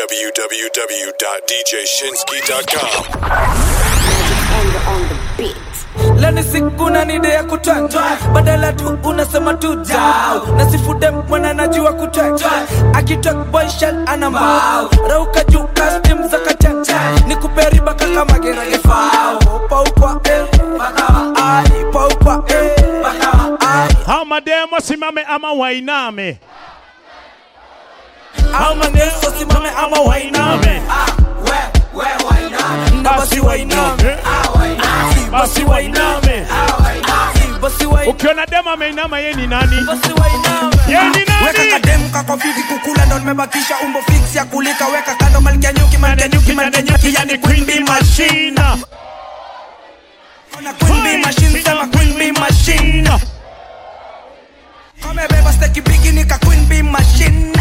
www.djshinsky.com. leni siku na nide ya kutwatwa badala tu unasema tu jao, na sifude mwana najua kutwatwa akitok boyshel ana mbao. Rauka juu kastim za kachacha ni kuperiba kaka eh, bakawa ai. Eh, bakawa ai. Hao mademo simame ama wainame. Au maneso simame ama wainame basi wainame Basi wainame. Ukiona demu ameinama yeye ni nani? basi wainame weka kademu kako fiti kukula ndo nimebakisha umbo fix ya kulika. Weka kando malkia nyuki malkia nyuki malkia nyuki yani queen bee machine. Ona queen bee machine sema queen bee machine kamebeba steki bigi nika queen bee machine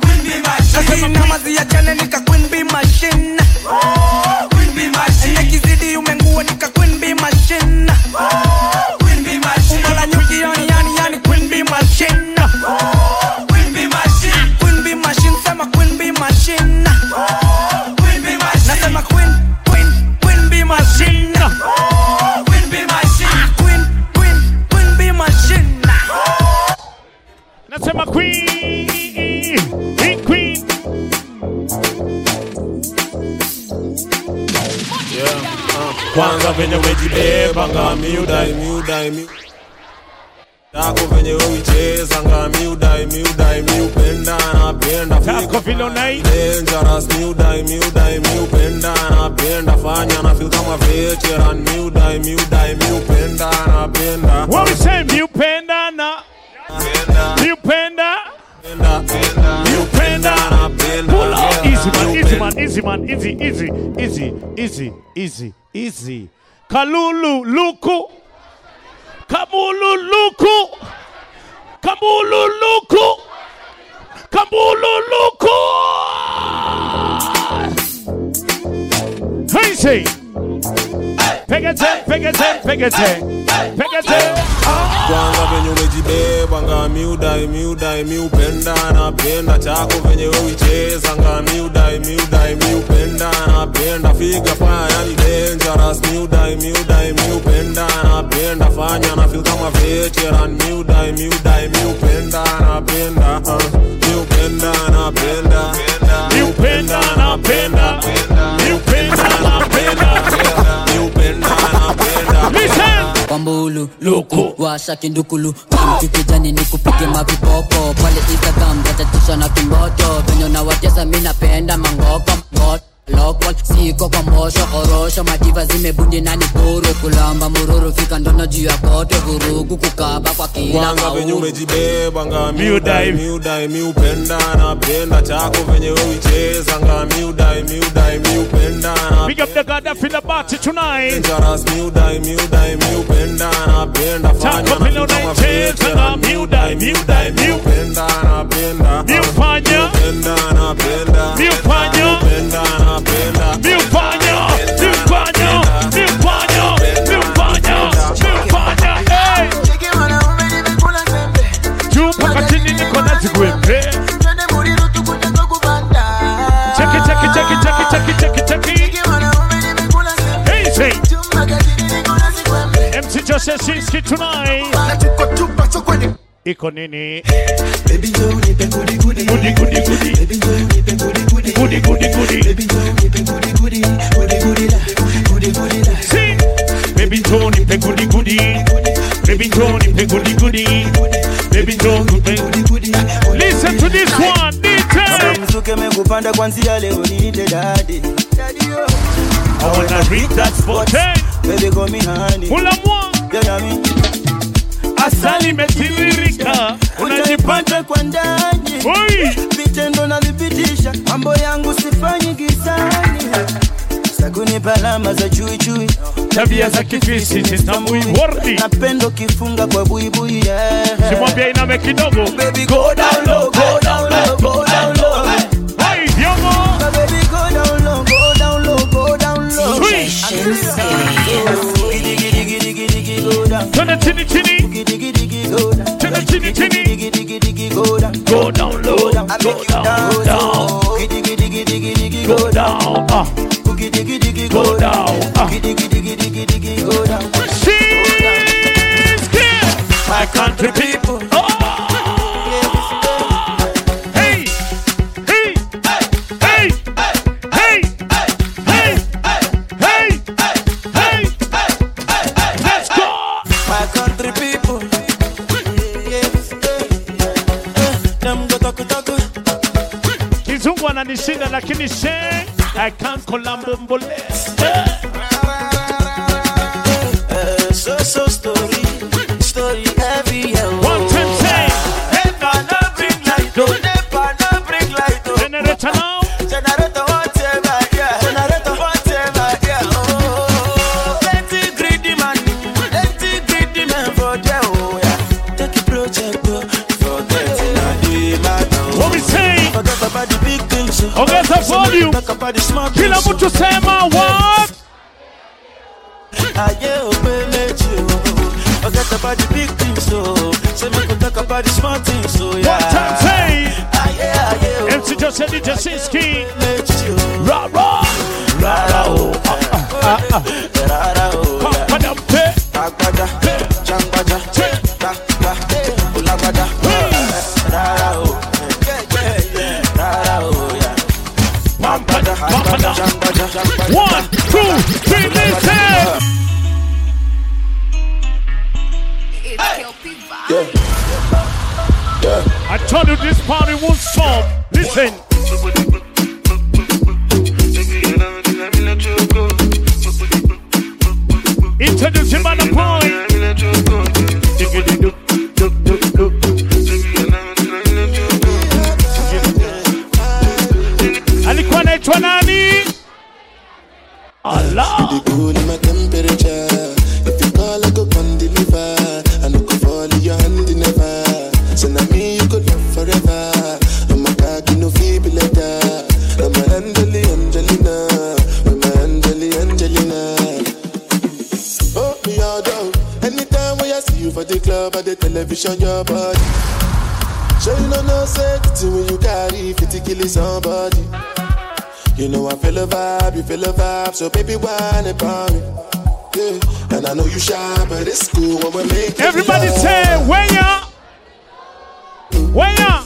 Queen bee machine nasema kama ziachane nika queen bee machine Queen bee machine nekizidi umengua nika queen bee machine Queen bee machine umala nyuki yani yani yani queen bee machine Queen bee machine Queen bee machine sema queen bee machine Queen bee machine nasema queen queen queen bee machine Nasema queen. Queen queen. Uh. kwanza venye umejibeba ngami udai mi tako venye uicheza ngami udai mi upenda napenda Tako vile unai. dangerous miudai miudai mi upenda napenda fanya na feel kama veteran miudai miudai mi upenda napenda What we say? Miupenda. Miupenda napenda Pull up. Easy man, easy man, easy man, easy, easy, easy, easy, easy, easy. Kalulu luku. Kamulu luku. Kamulu luku. Kamulu luku. Hey, say. Pegate, Pegate, Pegate, Pegate. Kwanza venye umejibeba ngami udai mi udai mi upenda napenda chako venye wewe ucheza ngami udai mi udai mi upenda napenda figa fire yani dangerous. Mi udai mi udai mi upenda napenda fanya na feel kama veteran. Mi udai mi udai mi upenda napenda mi upenda napenda mi upenda napenda mi upenda napenda upendana upenda Listen Pambulu Loko Washa kindukulu. Mtu kijani nikupige mavipopo. Pale Instagram Racha tisha na kimboto. Venye unawatesa mi napenda mangopa Ngoto lokol siko kwa mosho korosho madiva zimebundi nani kuru kulamba mururu fika ndono juu ya kote vurugu kukaba kwa kila venye umejibeba Miudai. miudai miupenda napenda chako venye uicheza ngami udai miudai miupenda Big up the Gaddafi the party tonight. dangerous miudai miudai miupenda napenda fanya na kama veteran. na miudai, miudai, miu- miupenda napenda Miufanya. miupenda napenda Miufanya. miupenda Meu panho, meu panho, Hey, tonight ikonini. Baby, yo nipe goody goody. Goody goody goody. Baby, yo nipe goody goody. Goody goody goody. Baby, yo nipe goody goody. Goody goody la. Goody goody la. See. Baby, yo nipe goody goody. Baby, yo nipe goody goody. Listen to this one. Detail. Daddy. I wanna reach that spot. Eh? Baby, call me honey. Ula mwa. Yeah, yeah. Asali imetiririka. Unajipata. Kwa ndani vitendo navyopitisha mambo yangu sifanyi gizani sakunipa alama za chuichui Tabia za kifisi zitambui wordi napendo kifunga kwa buibui yeah. Simwambia iname kidogo. Baby, go down low, go down low, go down low. Hey, Diogo. Baby, go down low, go down low, go down low. Sweet. Giddy, giddy, giddy, giddy, giddy, go down. Twende chini chini. 我大 tamborero. One, two, three, listen. I told you this party won't stop. Listen. Introduce him on the point. Allah. cool in my temperature. If you call, I go come deliver. I no go fall in your hand never. So now me you could love forever. I'm a cocky no feeble that. I'm a Angeli Angelina. I'm a Angeli Angelina. Oh me all down. Anytime when I see you for the club or the television, your body. Sure you know no safety when you carry 50 kill somebody. You know I feel a vibe, you feel a vibe, so baby whine about me. Yeah, and I know you shy, but it's cool when we make it Everybody say, where ya? Where ya?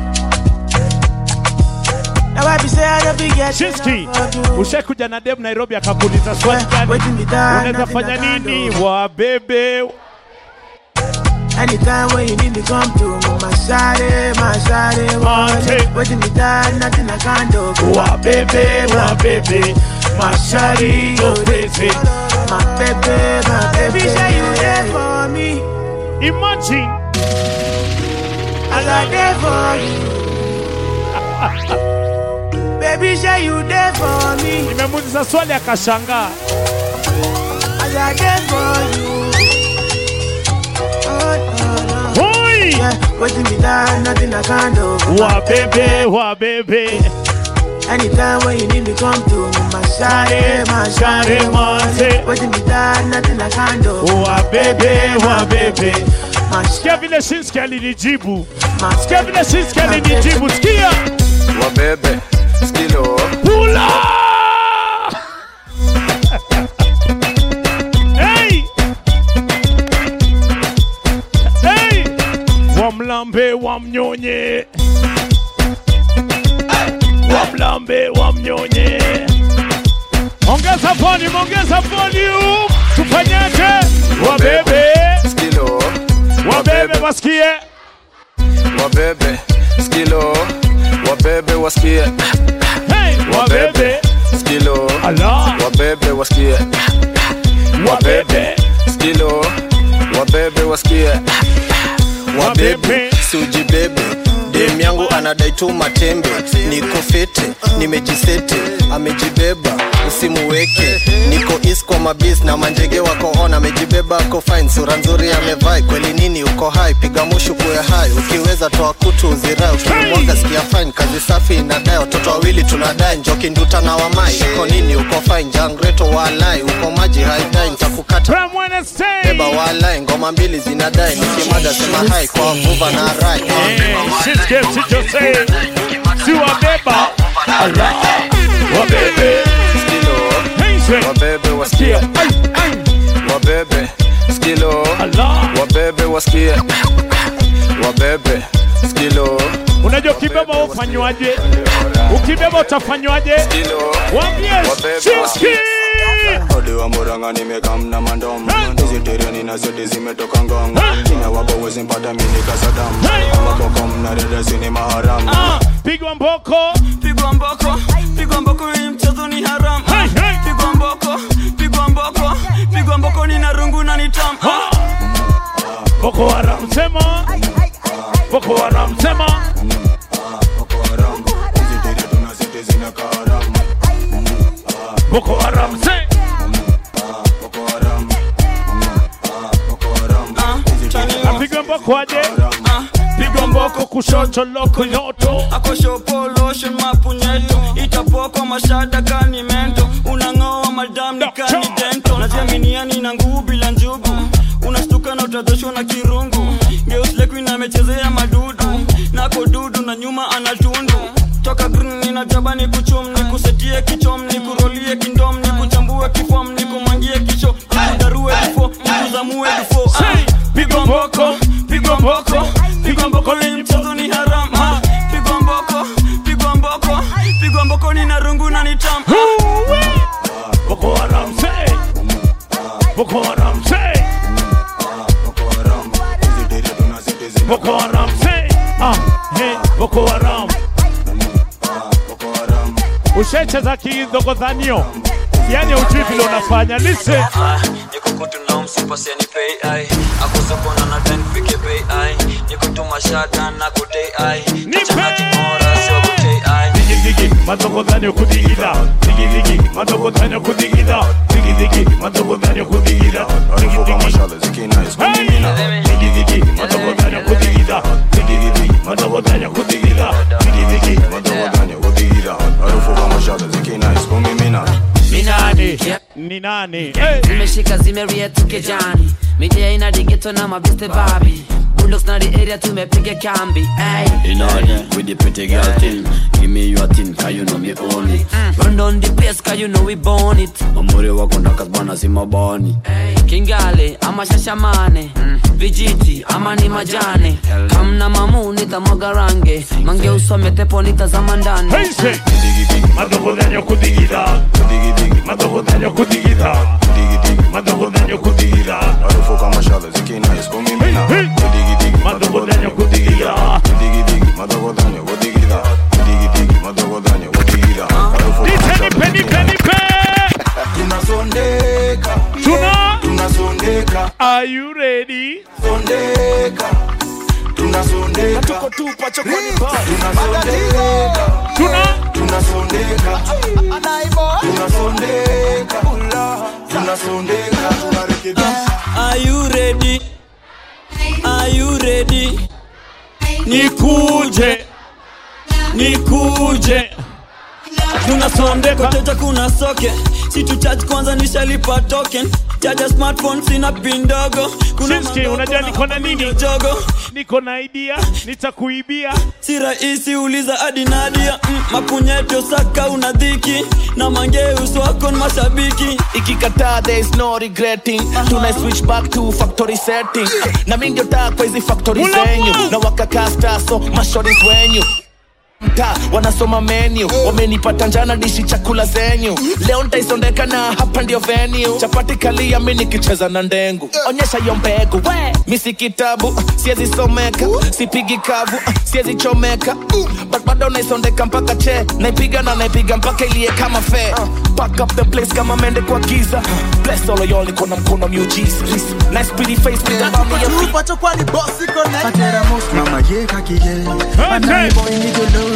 you. ushakuja na dem Nairobi akakuuliza swali gani? Unaweza fanya nini do. wa bebe? Anytime when you need me come to my shawty, my shawty, Waiting me down, nothing I can't do. Wa bebe, wa bebe, mashari go crazy. My baby, my baby, say you there for me. Imagine, I got there for you. Baby, say you there for me. nimemuuliza swali akashangaa. I got there for you. Oh, no, no. Hui, Yeah, waiting me down, nothing I can't do. wa bebe, wa bebe, Anytime when you need me, come to me. My shawty, my shawty, shawty. Waiting me down, nothing I can't do. wa bebe, wa bebe. Sikia vile Shinski alinijibu, my sikia vile Shinski alinijibu, sikia. wabebe skilo Pula! hey! Hey! Wamlambe wamnyonye. Wamlambe wamnyonye. Ongeza volume, ongeza volume. Tufanyaje? Wabebe, skilo wabebe wasikie. wabebe skilo wabebe wasikie. Hey, wabebe. skilo. Wabebe wasikie. Wabebe. skilo. Wabebe wasikie. Wabebe. siujibebe dem yangu anadai tu matembe. Niko fete nimejisete amejibeba usimuweke niko is kwa mabis na manjege wako on amejibeba ako fine. Sura nzuri amevai kweli nini uko hai? Piga mushu kuwe hai ukiweza toa kutu uzirai. Ukimwaga sikia fine kazi safi inadai. Watoto wawili tunadai njoki nduta na wamai uko nini uko fine? Jangreto walai uko maji haidai. Ntakukata beba walai ngoma mbili zinadai. Nikimada sema hai kwa vuva na rai Eh, Siske sichose. Si wabeba. Allah. Wabebe. skilo baby? say. wabebe wasikie Ai, ai. wabebe skilo was here. wasikie baby? skilo Unajua ukibeba ufanywaje? Ukibeba utafanywaje? Wambie Wabebe. Siski. Odi wa Murang'a nimekam na mandom hizi tereni na zote zimetoka ngong China wezi mpata Ah, pigwa mboko. pigwa mboko pigwa mboko hii mchezo ni hey. pigwa mboko pigwa mboko pigwa mboko ni na na ni. Boko Haram sema. Boko Haram sema. Boko Haram say. Hizi tere Apigwa mboko aje? Pigwa mboko kushoto loko yoto. akoshopoloshe mapunyeto itapokwa mashada kani mento. Unang'oa madam ni kani dento. Najiaminiani na nguu bila njugu. Unastuka na utadhoshwa na kirungu. Geuslekuin amechezea madudu. Nako dudu na nyuma anatundu toka green ninajaba ni kuchum mboko, pigwa mboko ni mchezo ni haram Ah, pigwa mboko pigwa mboko pigwa mboko ni na rungu na ni tam Boko Haram say. Boko Haram say. Boko Haram hizi tere tunazite zina Boko Haram say. Ah, hey, Boko Haram. Boko Ushecheza kidogodhanio. yani ujui vile unafanya. Listen. ai nikutuma shata na kutei ai changachimora sio kutei ai Digi-digi, madogodhanio kudigida. Digi-digi, madogodhanio kudigida. Digi-digi, madogodhanio kudigida. Harufu kama Digi-digi. shale zikinice kumimina Digi-digi, madogodhanio kudigida. Digi-digi, madogodhanio kudigida. Digi-digi, Madogodanya kudigida Harufu kama shale zikinice kumimina ni nani? Ni nani? Hey. zimeshika zimeria tukejani midia ina digeto na mabiste babi bulldogs na the area tumepiga kambi ay. In order with the pretty girl thing. Give me your thing, cause you know me own it. run down the place cause you know we born it Mamuri wako ndakas bana si mabani. kingale ama shashamane Mm. vijiti ama ni majane kamna mamu nitamwaga range mange usome tepo nitazama ndani Hey, say. Madogodhanio kudigida. Madogodhanio kudigida. Madogodhanio kudigida. Harufu kama shale zikinice kumimina Hey, hey. Kudigidigi Madogodhanio kudigida. Kudigidigi madogodanya kudigida Kudigidigi madogodanya kudigida Harufu kama Nipe, shale nipe, nipe, nipe. tunasondeka Tuna. tunasondeka Are you ready? sondeka tunasondeka tuko tupa chokoni tunasondeka Tuna. tunasondeka tunasondeka tunasondeka tunarekebisha Are you ready? Are you ready? Nikuje. Nikuje. Tunasondeka teja kuna soke situ charge kwanza nishalipa token. Chaja smartphone sina pin ndogo. Kuna Siski, unajua niko na nini? jogo. Niko na idea. Nitakuibia. si rahisi uliza hadi nadia. Mm, mapunyeto saka una dhiki. Na mangeus wako ni mashabiki. Ikikataa there is no regretting. Tuna switch back to factory setting. Na mingi kwa hizi factory zenyu. na wakakasta so mashoris wenyu mtaa wanasoma menu. Wamenipata njana dishi chakula zenyu. Leo ntaisondeka na hapa ndio venue. Chapati kalia mi nikicheza na ndengu. Onyesha hiyo mbegu. We! Misi kitabu siezisomeka sipigi kavu siezichomeka but bado naisondeka mpaka che. Naipiga na naipiga mpaka ilie kama fe. Back up the place kama mende kwa giza. Bless all of y'all iko na mkono miujiza nice pretty face with the bummy of feet Pacho kwani boss iko na mama ye kakige Anai boy ni go low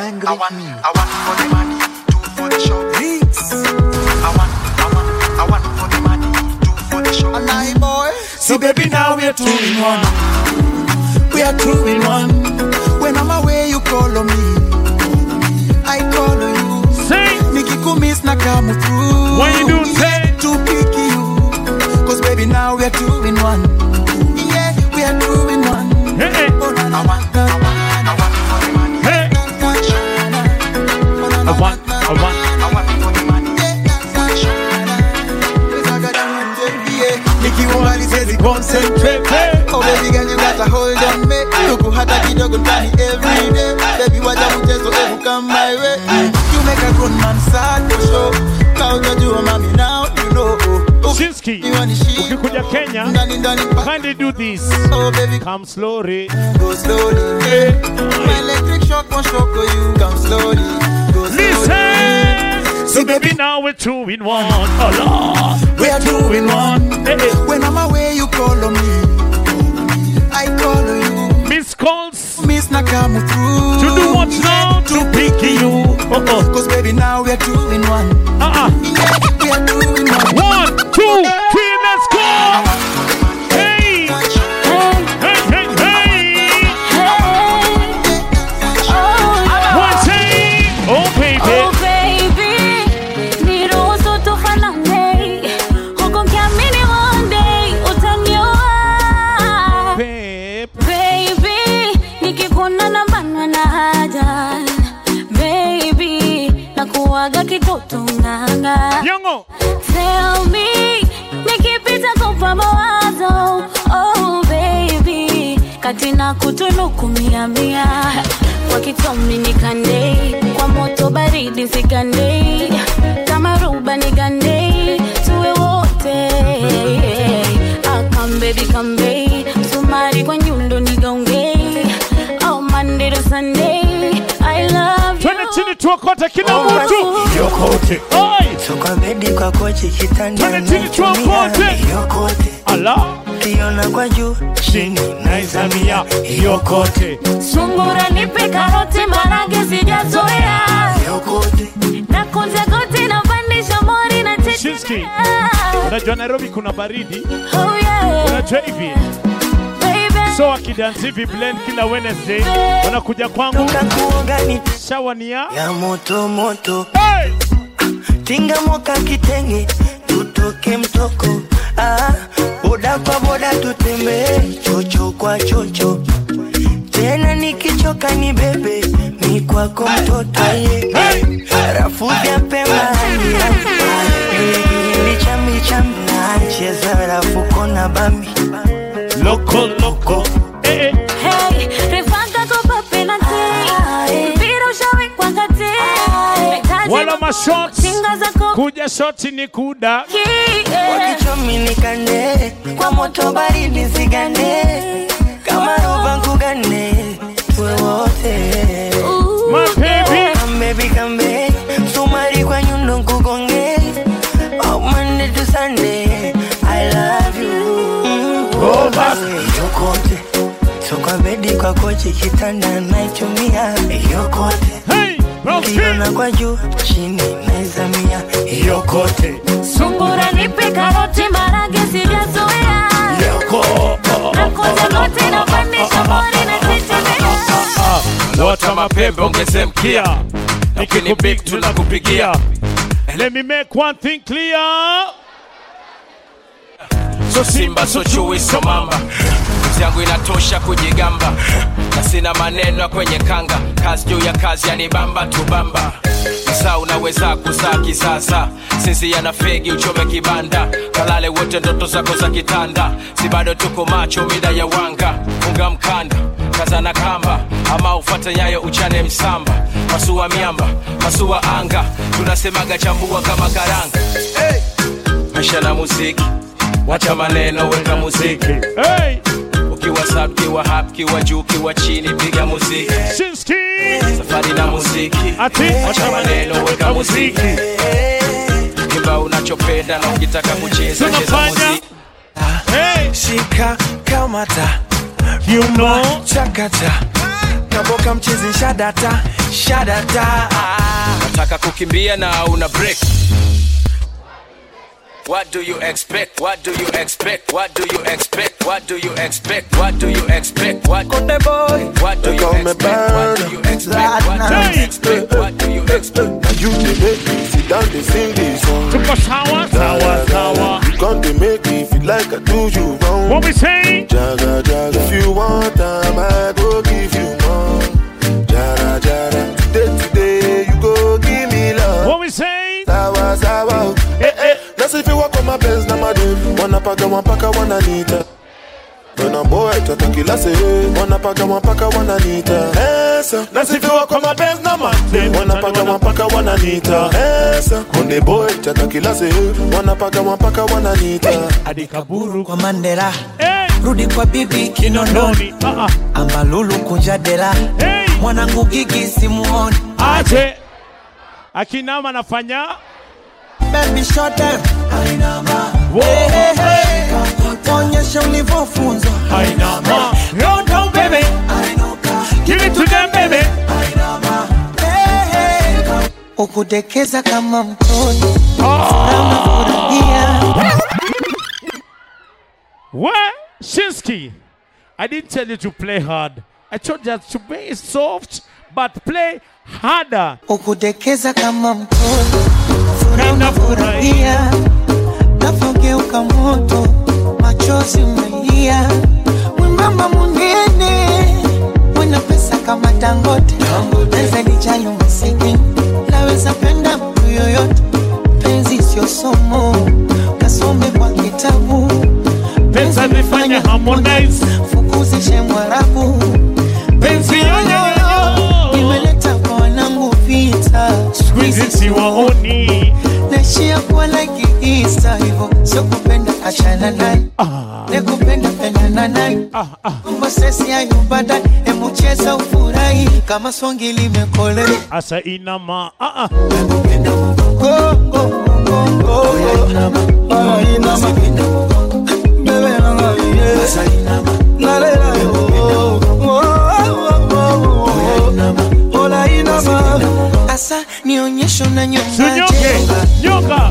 Anarinda na I want, I want for the money, two for the show. I want, I want, I want for the money, two for the show. Anai boy. So baby now we are two in one. We are two in one. When I'm away you call on me. I call on you. Say Nikikumiss na come through What you doing, concentrate Oh baby girl you got a hold on me. Tuku hata kidogo ndani every day. Baby waja mchezo ebu come my way. You make a grown man sad for sure. Jua mami now you know. Shinski, ukikuja Kenya, kindly do this. Oh, come slowly. Go slowly My electric shock won't shock you. Come slowly Go slowly. Listen. So baby, now we're two in one. Oh Lord, We are two in one. When I'm away you call on me I call on you Miss calls Miss Nakamu through To do what now? To pick you. Oh, oh. Cause baby now we are two in one Uh-uh. Yeah, we are two in one One, two, three, let's go. Na kutunuku mia mia kwa kitomi kwa moto baridi zikandei, kama ruba nigande tuwe wote akambebi kambe sumari kwa nyundo nigaongei, oh Monday to Sunday I love you Twende chini tuokote kila mtu. Yokote. Oi. Kwa kochi kitanda Twende chini tuokote. yokote Ala. Kiona kwa juu chini naizamia yokote Sungura nipe karoti marage sijazoea na kunja goti na pandisha mori na Shinski. Unajua Nairobi kuna baridi. Oh yeah Unajua hivi. So akidansi hivi blend kila Wednesday wanakuja kwangu. Shawa ni ya. ya moto moto Hey. tinga moka kitenge tutoke mtoko ah, boda kwa boda tutembee chocho kwa chocho. Tena nikichoka ni bebe mi kwako mtoto ye rafu vya pema ilichambichambi cheza rafu kona bambi. Loko loko Zako. Kuja shoti ni kuda. Wakichomi nikande kwa moto baridi zigande kama roba nkugane tuwe wote. My baby. Come baby come back sumari kwa nyundo nkugonge. Oh, Monday to Sunday I love you. Oh, back. yokote toka bedi kwa kochi kitanda naitumia. Yokote hey, kiona kwa juu chini naizamia yokote Sungura nipe karoti marage sijazoea. Nakunja goti napandisha mori na tetemea lota mapembe ongeze mkia lakini big tunakupigia let me make one thing clear. So simba so chui so mamba Kazi yangu inatosha kujigamba. Na sina maneno ya kwenye kanga. Kazi juu ya kazi yanibamba tubamba msaa unaweza kuzaa kisasa sisi yana fegi uchome kibanda. Kalale wote ndoto zako za kitanda. Si bado tuko macho mida ya wanga. Funga mkanda kazana kamba. Ama ufate nyayo uchane msamba. Masua miamba masua anga. Tunasemaga chambua kama karanga. Hey! maisha na muziki. Wacha maneno weka muziki. Hey! Ukiwa sub kiwa hap kiwa juu kiwa chini piga muziki. Sinski! Safari na muziki. Ati? acha maneno weka muziki. Kimba unachopenda na ukitaka kucheza cheza muziki. Hey! shika kamata. You know chakata. Kaboka mchezi shadata shadata. Nataka kukimbia na una break What do you expect? What do you expect? What do you expect? What do you expect? What do you expect? What Konde boy What do you expect? What do you expect? What do you expect? What do you expect? Now you dey make me sit down dey sing this song. Super sour, sour, sour. You come dey make me feel like I do you wrong. What we say? Jaga jaga. If you want time, I go give you say wanapaka wanapaka wananita. Esa. That's mpaka you walk nasifiwa kwa mapenzi na madem. Wanapaka mpaka wananita. Esa. Konde boy tata kila say wanapaka wanapaka wananita. Adikaburu kwa mandela hey! rudi kwa bibi kinondoni uh-uh. ambalulu kunja dela hey! mwanangu gigi simuoni aje akinama nafanya baby shot them. Onyesha ulivyofunza. Ainama. Yo, no, baby. Give it to them, baby. ukudekeza kama mtoto unafurahia What? Shinsky, I didn't tell you to play hard. I told you to be soft, but play harder. ukudekeza kama mtoto furaha unafurahia nafogeuka moto machozi umelia mwembamba munene mwenye pesa kama dangote. Naweza lijali masikini naweza penda mtu yoyote. Penzi sio somo kasome kwa kitabu. Penzi alifanya Harmonize. fukuzishe mwarabu penzi yoyoyo imeleta kwa wanangu vita. Siku hizi siwaoni. naishia kuwa like Easter hivyo sio kupenda achana naye. Nekupenda pendana naye. Mambo sesi hayo baadaye cheza ufurahi. Kama songi limekole Asa inama. Uh-uh. go go go go inama oh inama bebe nanga yeah. Nalela yo Ola inama asa nionyesho na nyonga Sunyonge. Nyonga.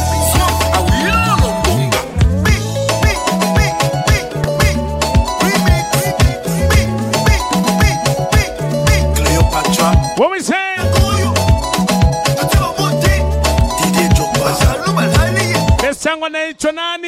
tonight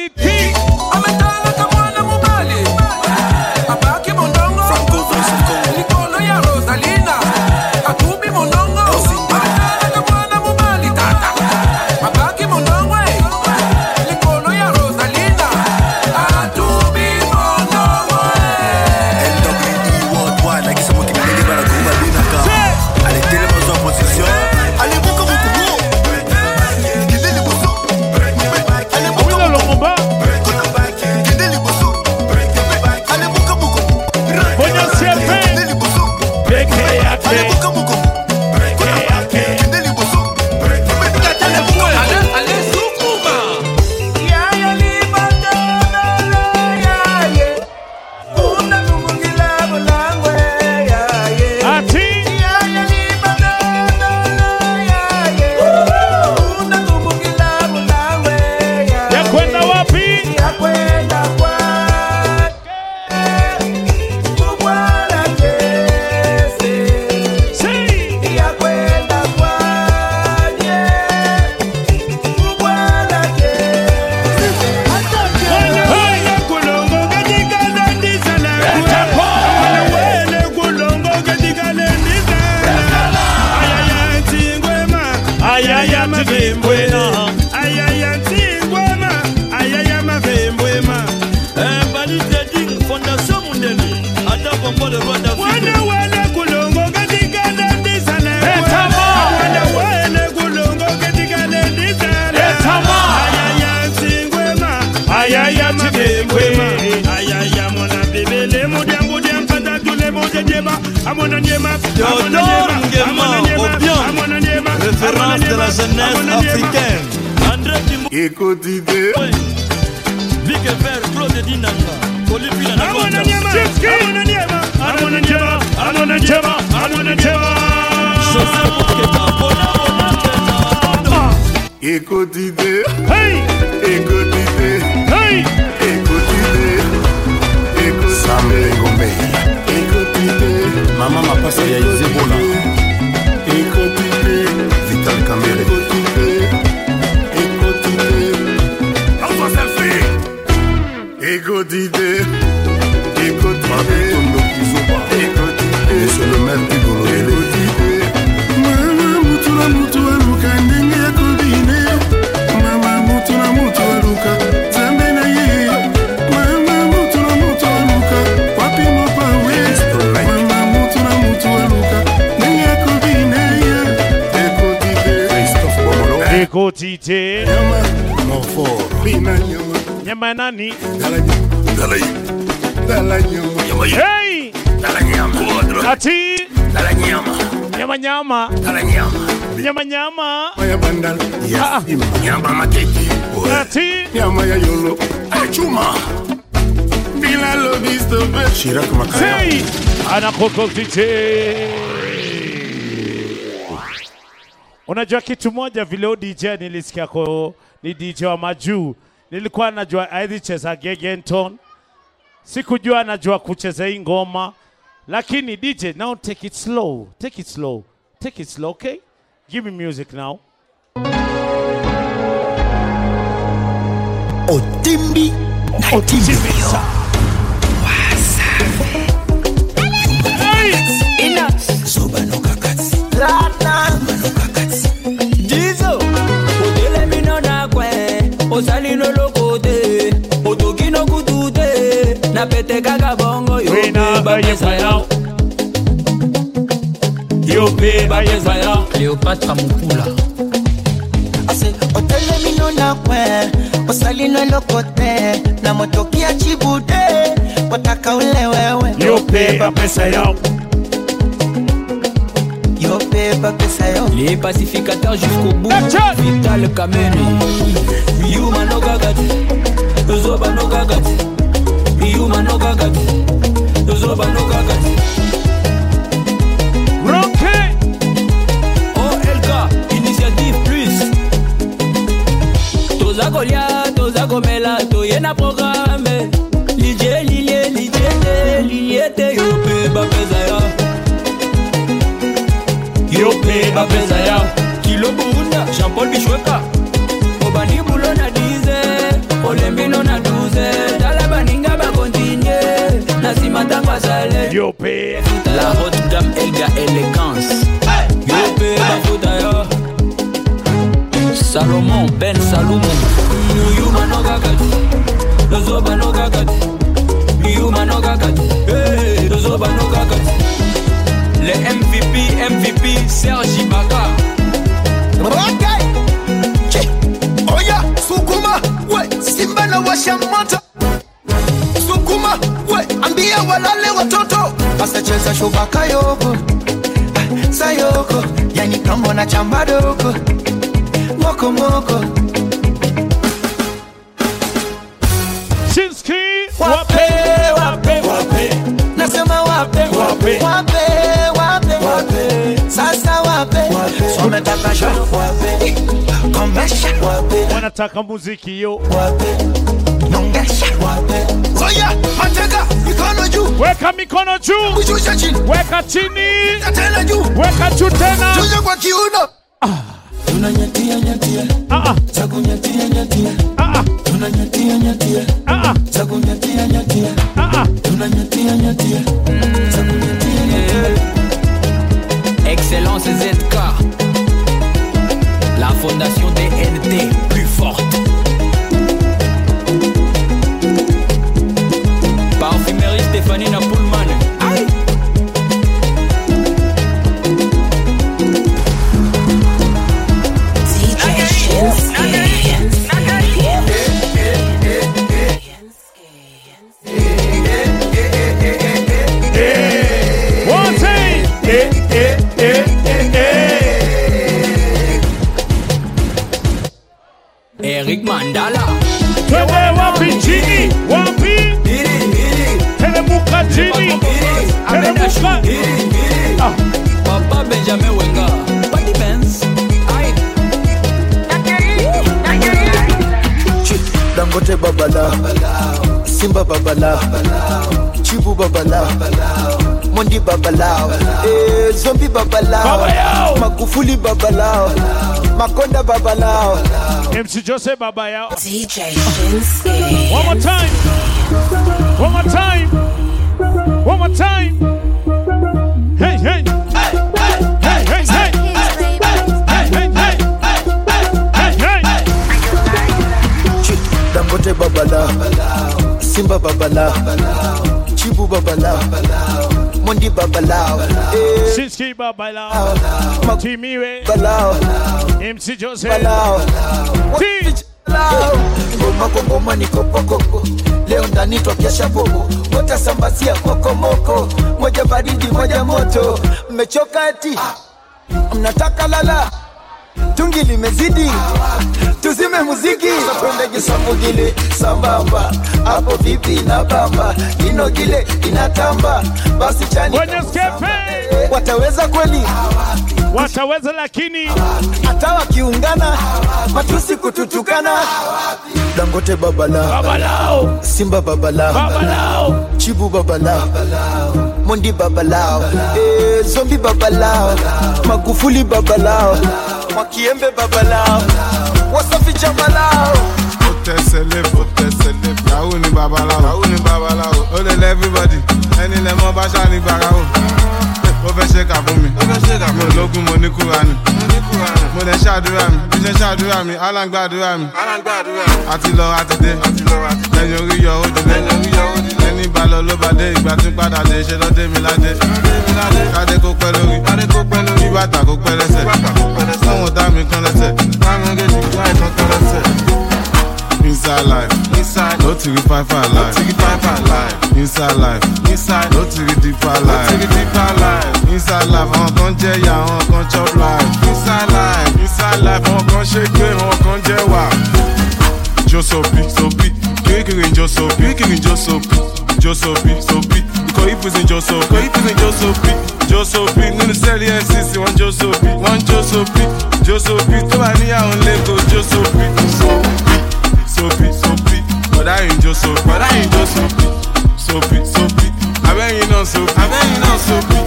Théodore Nguema référence de la jeunesse africaine. André Timbo, Écoutez. Big Vert, Claude Dinanga, Olivia Nakonda, Joseph Moketa, Hey! Hey! te mama mapasa ya izebola ekoti te vital kamere ekoti te ekoti te ekoti te go DJ. Nyamanani. Hey! Ati. Nyamanyama. Nyamanyama. Nyamba ah, ah. matete. Ati. Nyama ya yolo. Chuma. Bila lobista. Shirak makaya. Hey! Anakoko DJ. Unajua kitu moja vile huyu DJ nilisikia ko ni DJ wa majuu. Nilikuwa najua aidhi cheza Gegenton. Sikujua anajua kucheza hii ngoma. Lakini DJ now take it slow. Take it slow. Take it slow, okay? Give me music now. Otimbi na Otimbisa. Wasafi. Hey! Enough. kakati. ozali loloko te otoki nokutu te. Na pete kaka bongo yo mpe bapesa yo. Yo mpe bapesa yo. cleopatra mokula otelemino na kwe osali no eloko te. Na motoki ya chibu te kotaka ule wewe. Yo mpe bapesa yo. Yo mpe bapesa yo. Les pacificateurs jusqu'au bout. Vital kameni yuma no gagati zoba no gagati yuma no gagati zoba no gagati Ronke OLK initiative plus. Toza kolia toza komela toye na programe lilie lilie lilie te lilie te yo mpe bapeza ya. Yo mpe bapeza ya. Kilo bunda jean-paul bishweka obandi bulo na 10 olembino na 12 tala baninga bakontinye na nsima ntango asale yo mpe la haute gamme elga élégance. Yo mpe bafuta yo. Salomon ben salumu yuma no kakati tozoba no kakati yuma no kakati Eh, tozoba no kakati le mvp mvp serge ibaka. Okay. Simba na washa moto. Sukuma, we, ambia walale watoto. asacheza shubaka yoko. Sayoko, yani kambo na chamba doko. Moko moko. Shinski Wape, wape, wape. Nasema wape, wape, wape, wape, wape. Sasa wanataka muziki yo Soya, mateka, mikono juu. weka mikono juu Kushusha chini. weka chini Tena juu. weka juu tena Chuja kwa kiuno. Tunanyatia nyatia. Ah, ah. Za kunyatia nyatia. Ah, ah. Tunanyatia nyatia. Ah, ah. Za kunyatia nyatia. Ah, ah. Tunanyatia nyatia. Za kunyatia nyatia. Excellence ZK. La fondation DNT, plus forte. MC Joseph Babaya. DJ Shinsky. One more time. One more time. One more time. Hey, hey. Dangote babala, Simba babala, Chibu babala. babala. Mundi Babalao. Eh. Siski Babalao. Timiwe. Babalao. MC Joseph. Babalao. Teach. Goma kongoma ni kopokoko leo ndani twakesha popo wote sambazia kokomoko moja baridi moja moto mmechoka eti ah. mnataka lala tungi limezidi. Tuzime muziki. Twende gisambugile sambamba. Hapo vipi na bamba? Inogile inatamba. Basi chani wataweza kweli? Wataweza lakini? Hata wakiungana matusi kututukana. Dangote babala Babalao. simba babala Babalao. chibu babala mondi babalao. Eh, zombi babalao. Magufuli babalao mwakiembe babalao. Wasafi jamalao tẹsẹlẹ fò tẹsẹlẹ yahoo ni babaláwo yahoo ni babaláwo ó lè lẹ everybody ẹni lẹ mọ bá ṣáà ní gbàràwò ó fẹ́ ṣe kà fún mi. Ó fẹ́ ṣe kà fún mi. Mo lógún mo ní kúra ni mo lè ṣàdúrà mi. Bí ṣe ṣàdúrà mi aláǹgbàdúrà mi. Àti lọ àti dé. Lẹ́yìn orí yọ ó ẹni bá lọ ló bá dé ìgbà tí padà dé ṣe lọ́dé mi ládé kádé kó pẹ́ lórí bàtà kó pẹ́ lẹ́sẹ̀ káwọn dá mi kan lẹ́sẹ̀ káwọn gèjì láì kan kan lẹ́sẹ̀. Inside life, inside, no to five five life, five five life. Inside life, inside, no to deeper life, to deeper life. Inside life, àwọn kan jẹ́ ìyá, àwọn kan chop life. Inside life, inside life, àwọn kan ṣe pé àwọn kan jẹ́ wà. Jó sopi, sopi, kékeré jó kékeré jó just so free, so free. Because if it's in just so, because if it's in just so free, just so free. Nínú sẹ́ẹ̀lì FCC, wọ́n just so free, wọ́n just so free, just so free. Tó bá ní àwọn lẹ́kọ̀ọ́, just so free, so free, so free, so free. Bọ̀dá yìí just so, bọ̀dá yìí just so free, so free, so free. Abẹ́yìn náà so, abẹ́yìn náà so free,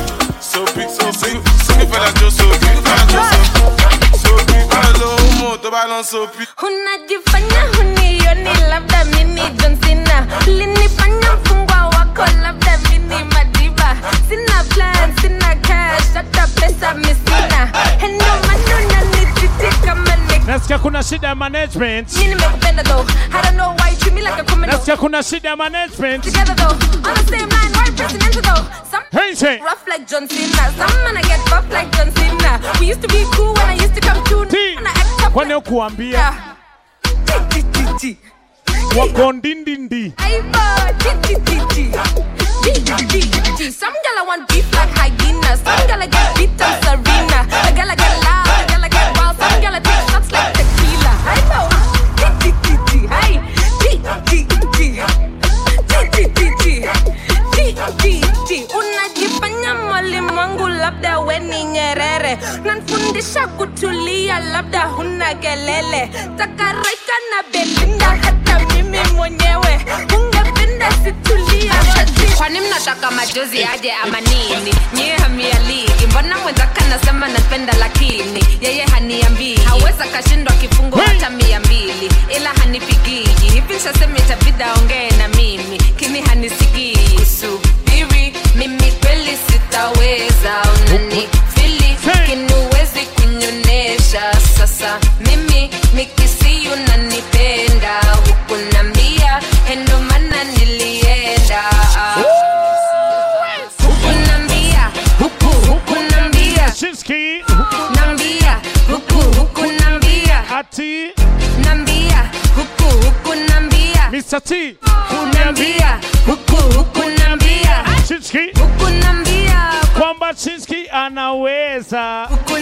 so free, so free. Sọ́ni fẹ́lá just so free, fẹ́lá just so free, so free. Báwo ló ń mú tó bá lọ so free? Hùnà jìfànyà, hùnì yóò ní lábdà mímí John Cena, lè ní pànyàn. Wako labda mimi madiba sina plan sina cash. Hata pesa misina endo manuna nititi kama Nasikia kuna shida ya management. mimi nimekupenda though. I don't know why you treat me like a criminal. Nasikia kuna shida ya management. together though. On the same line why presidential though. Some Hey, say. rough like John Cena. Some man I get buff like John Cena. We used to be cool when I used to come to and I act up Kwani ukuambia Wakondindindi. Some gala want beef like hyena. Some gala get beat and Serena. A gala get loud. Labda we ni Nyerere, nanfundisha kutulia, labda huna kelele. Takarika na Belinda, hata mimi mwenyewe. Ungependa situlia. kwani mnataka majozi aje ama nini? Nyie hamialiki, mbona mwenzaka nasema napenda lakini? Yeye haniambii. Haweza kashindwa kifungo hata mia mbili. Ila hanipigiji hivi nshasema itabidi aongee na mimi. Kini hanisigii. Subiri mimi kweli sitaweza unani fili kinuwezi kunyonesha sasa mimi nikisiyu nanipenda hukunambia endo mana nilienda. Hukunambia huku hukunambia nambia. Huku hukunambia ati. Nambia huku hukunambia Mr. T. Kunambia huku anaweza huku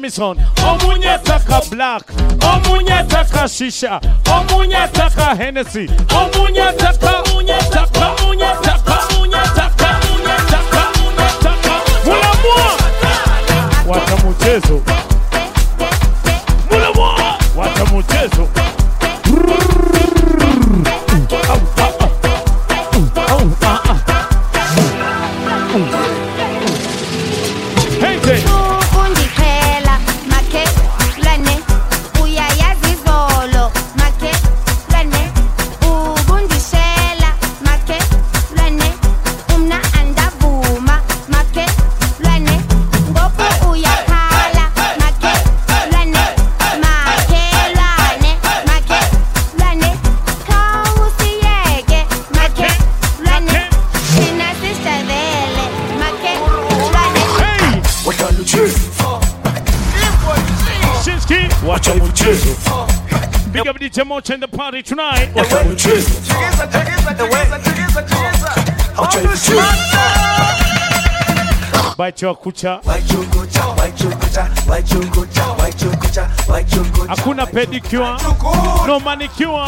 Remison. Omunye taka black, omunye taka shisha, omunye taka Hennessy, omunye taka, omunye taka, omunye taka, omunye taka, omunye taka, omunye taka. Mulamwa. Wata mchezo. Mulamwa. Wata mchezo. Oh, oh. attend the party tonight. The way the truth. The way Hakuna pedicure, no manicure.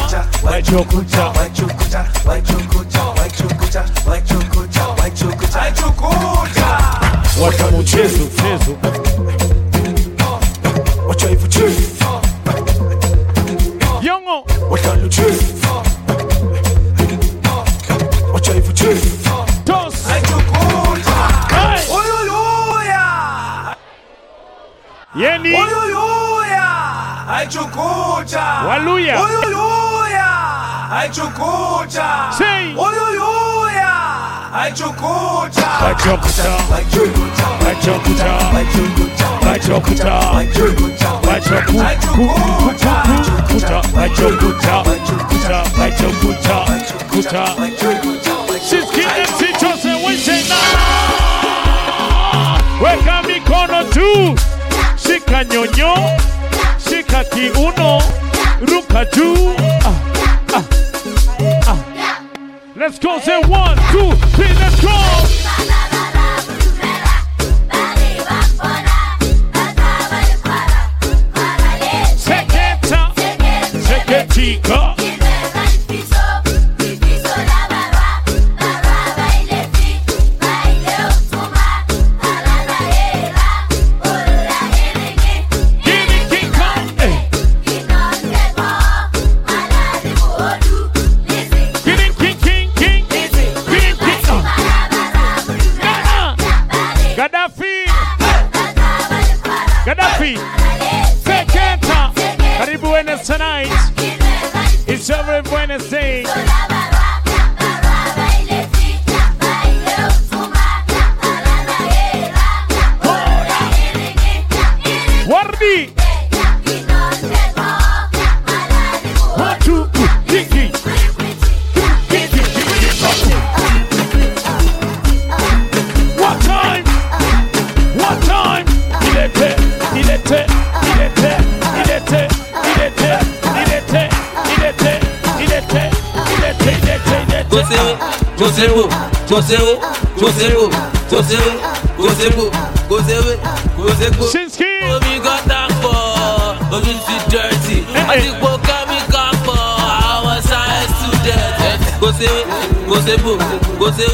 Chucucha. Sí. Uyuyuya. Ay, Chucucha. Ay, Chucucha. Ay, Chucucha. Ay, Chucucha. Ay, Chucucha. Ay, Chucucha. Ay, Chucucha. Ay, Chucucha. Ay, Chucucha. Since he. Oh, we got that for. Oh, we see dirty. I think we'll for. Our size to death. Eh, go say, go say, go say,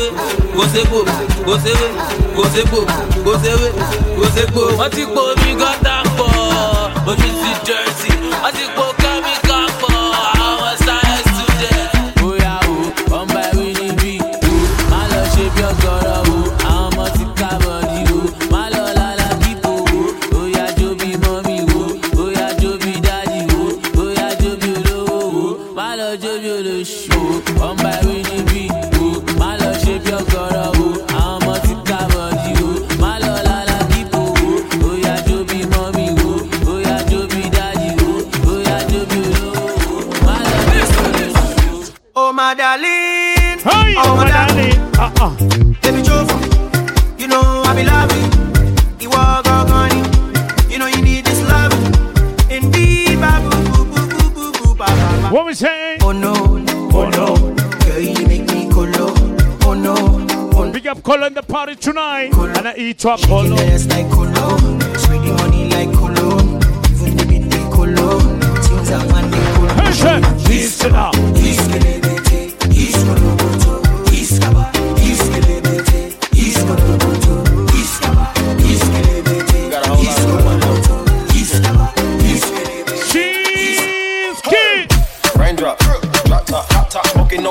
go say, go say, go say, go say, go say, go. I think we got that for. Oh, we see dirty. I think we'll party tonight. Colo. And I eat colo. like colo. Money like colo. Even the like colo. Are man like colo. Listen, up. Iskelebete,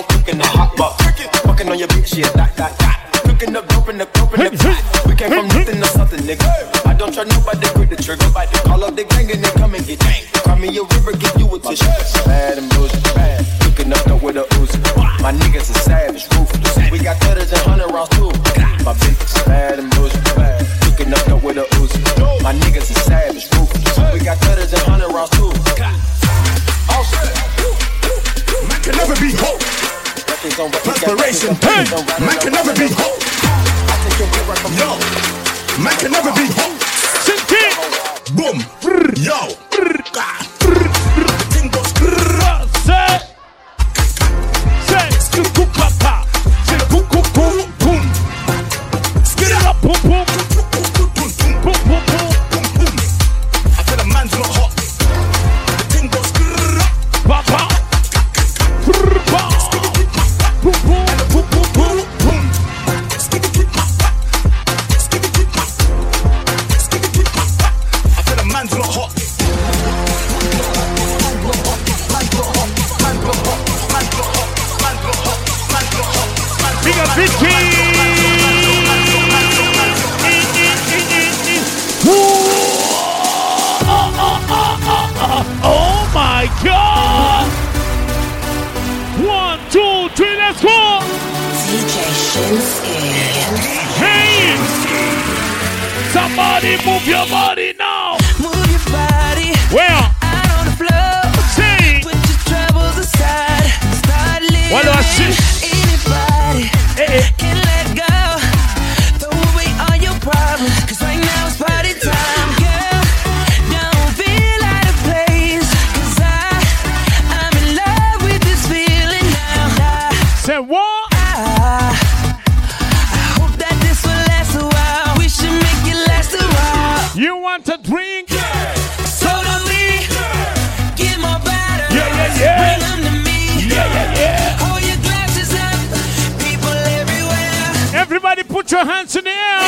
cooking, the hot box. Fucking on your bitch, yeah, that, that, that. Cooking up, dope in the, dope in the pot. We came from nothing to something, nigga. I don't try nobody, quit the trigger. By the call up the gang and they come and get gang. Cry me a river, give you a tissue. Bad and bullshit, bad. Cooking up, dope with a Uzi. My niggas are savage, ruthless. We got cutters and hundred rounds too. My bitch is bad and bullshit, bad. Cooking up, dope with a Uzi. My niggas are savage, ruthless. We got cutters and hundred rounds too. Man can never be whole. Perspiration, pain. Man can never be whole. Yo, man can never be whole. Boom, yo. Somebody move your body now! Move your body. Where? Out on the floor. Sing. Put your troubles aside. Start living. What do I see? Put your hands in the air.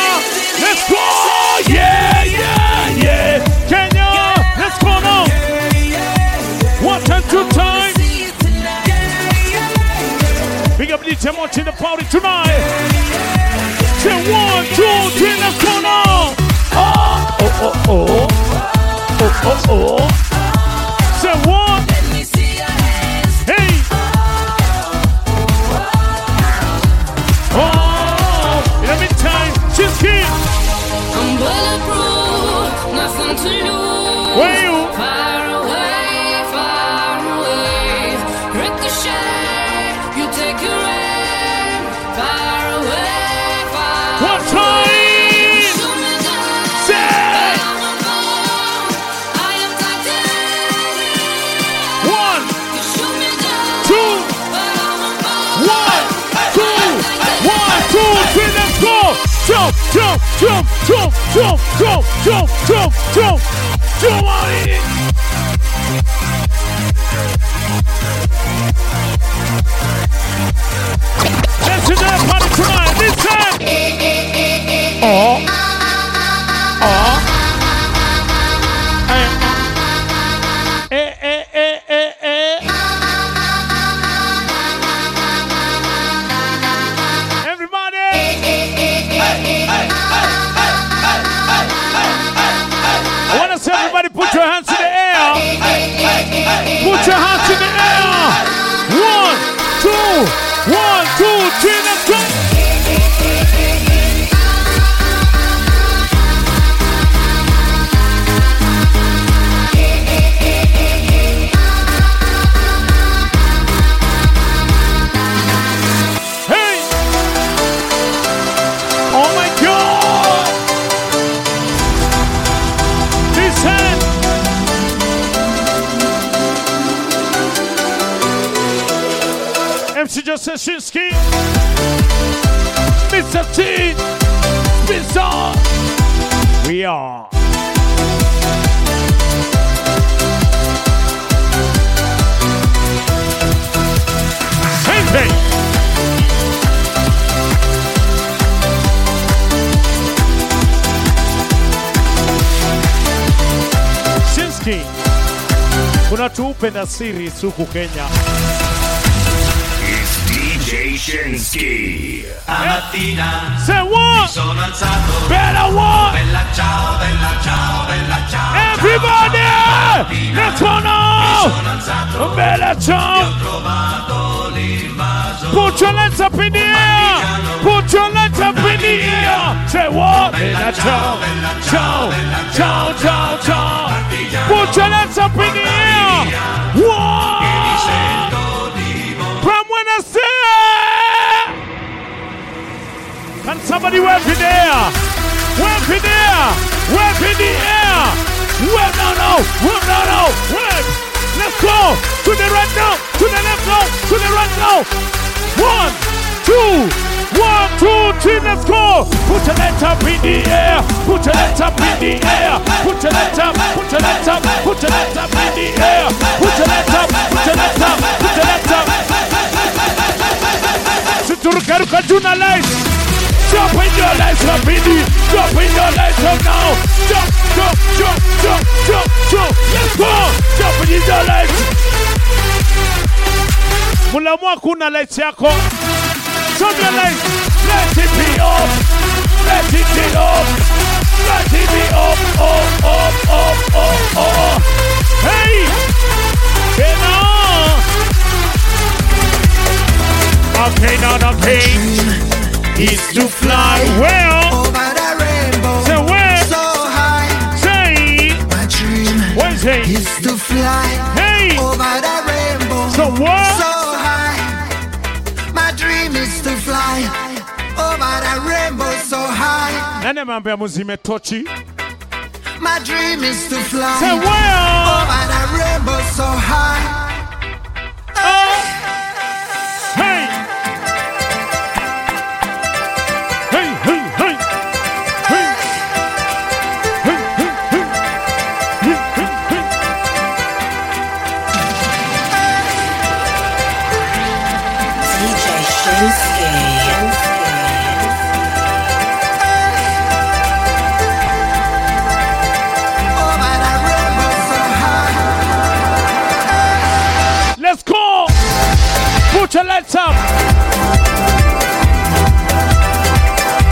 Let's go. Yeah, yeah, yeah. Kenya, let's go now. One time, two time. Big up DJ Munch in the party tonight. Say one, two, three, let's go now. Oh, oh, oh, oh. Oh, oh, oh. Jump, jump, jump, jump, jump, jump, jump, jump, jump, jump on it. Watu hupenda siri suku Kenya. It's DJ Shinsky. Stamattina Say what? mi sono alzato. Bella what? Bella ciao, bella ciao, bella ciao. Everybody! Let's go now! Bella ciao! Put your hands up in the air! Put your hands up air! Say what? Bella ciao! Ciao! Ciao, ciao, ciao! Put your hands up in the air! What? From when I say Can somebody wave in the air? Wave in the air! Wave in the air! Wave now, now! Wave now, now! Wave! Let's go! To the right now! To the left now! To the right now! One, two, one, two, three, let's go! Put your legs up in the air! Put your legs up in the air! Put your legs up! Put your legs up! Put your legs up in the air! Put your legs up! Put your legs up! Put your legs up! Siturukaruka juna Life. Jump in your lights up in the Jump in your lights up now Jump, jump, jump, jump, jump, jump Let's go! Jump in your lights Mulamu kuna lights yako Lights Let it be up. Let it be up. Let it be up, up, up, up, up, up. Hey! Okay, is to fly. Well high. Nani ameambia muzime tochi? My dream is to fly Say where? over oh, the rainbow so high. Up!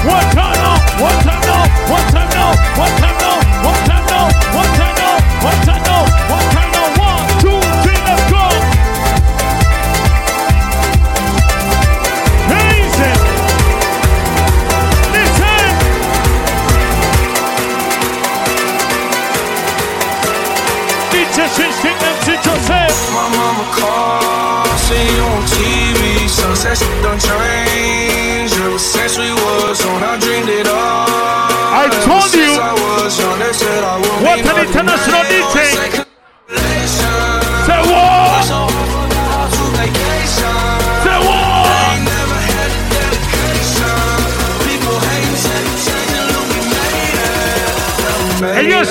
One time now! One time now! One time now! One time now! One time now! One time! One time don't change ever since we was on. I dreamed it all. I told you. I was young, they said I won't what an international DJ. Say what? Say what? Hey, you're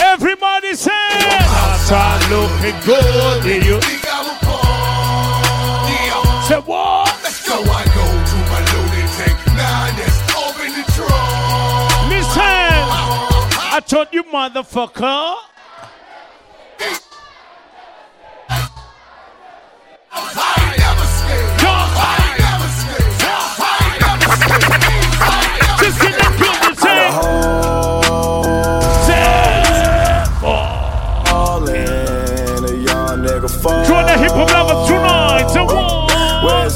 Everybody say, looking good. You? Say what? Let's go, I go to my loaded tank. Now open the trunk. Listen! I told you, motherfucker.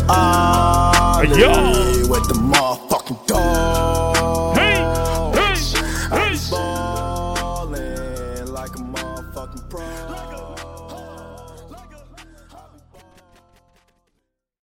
Ollie Yo. with the motherfucking dog.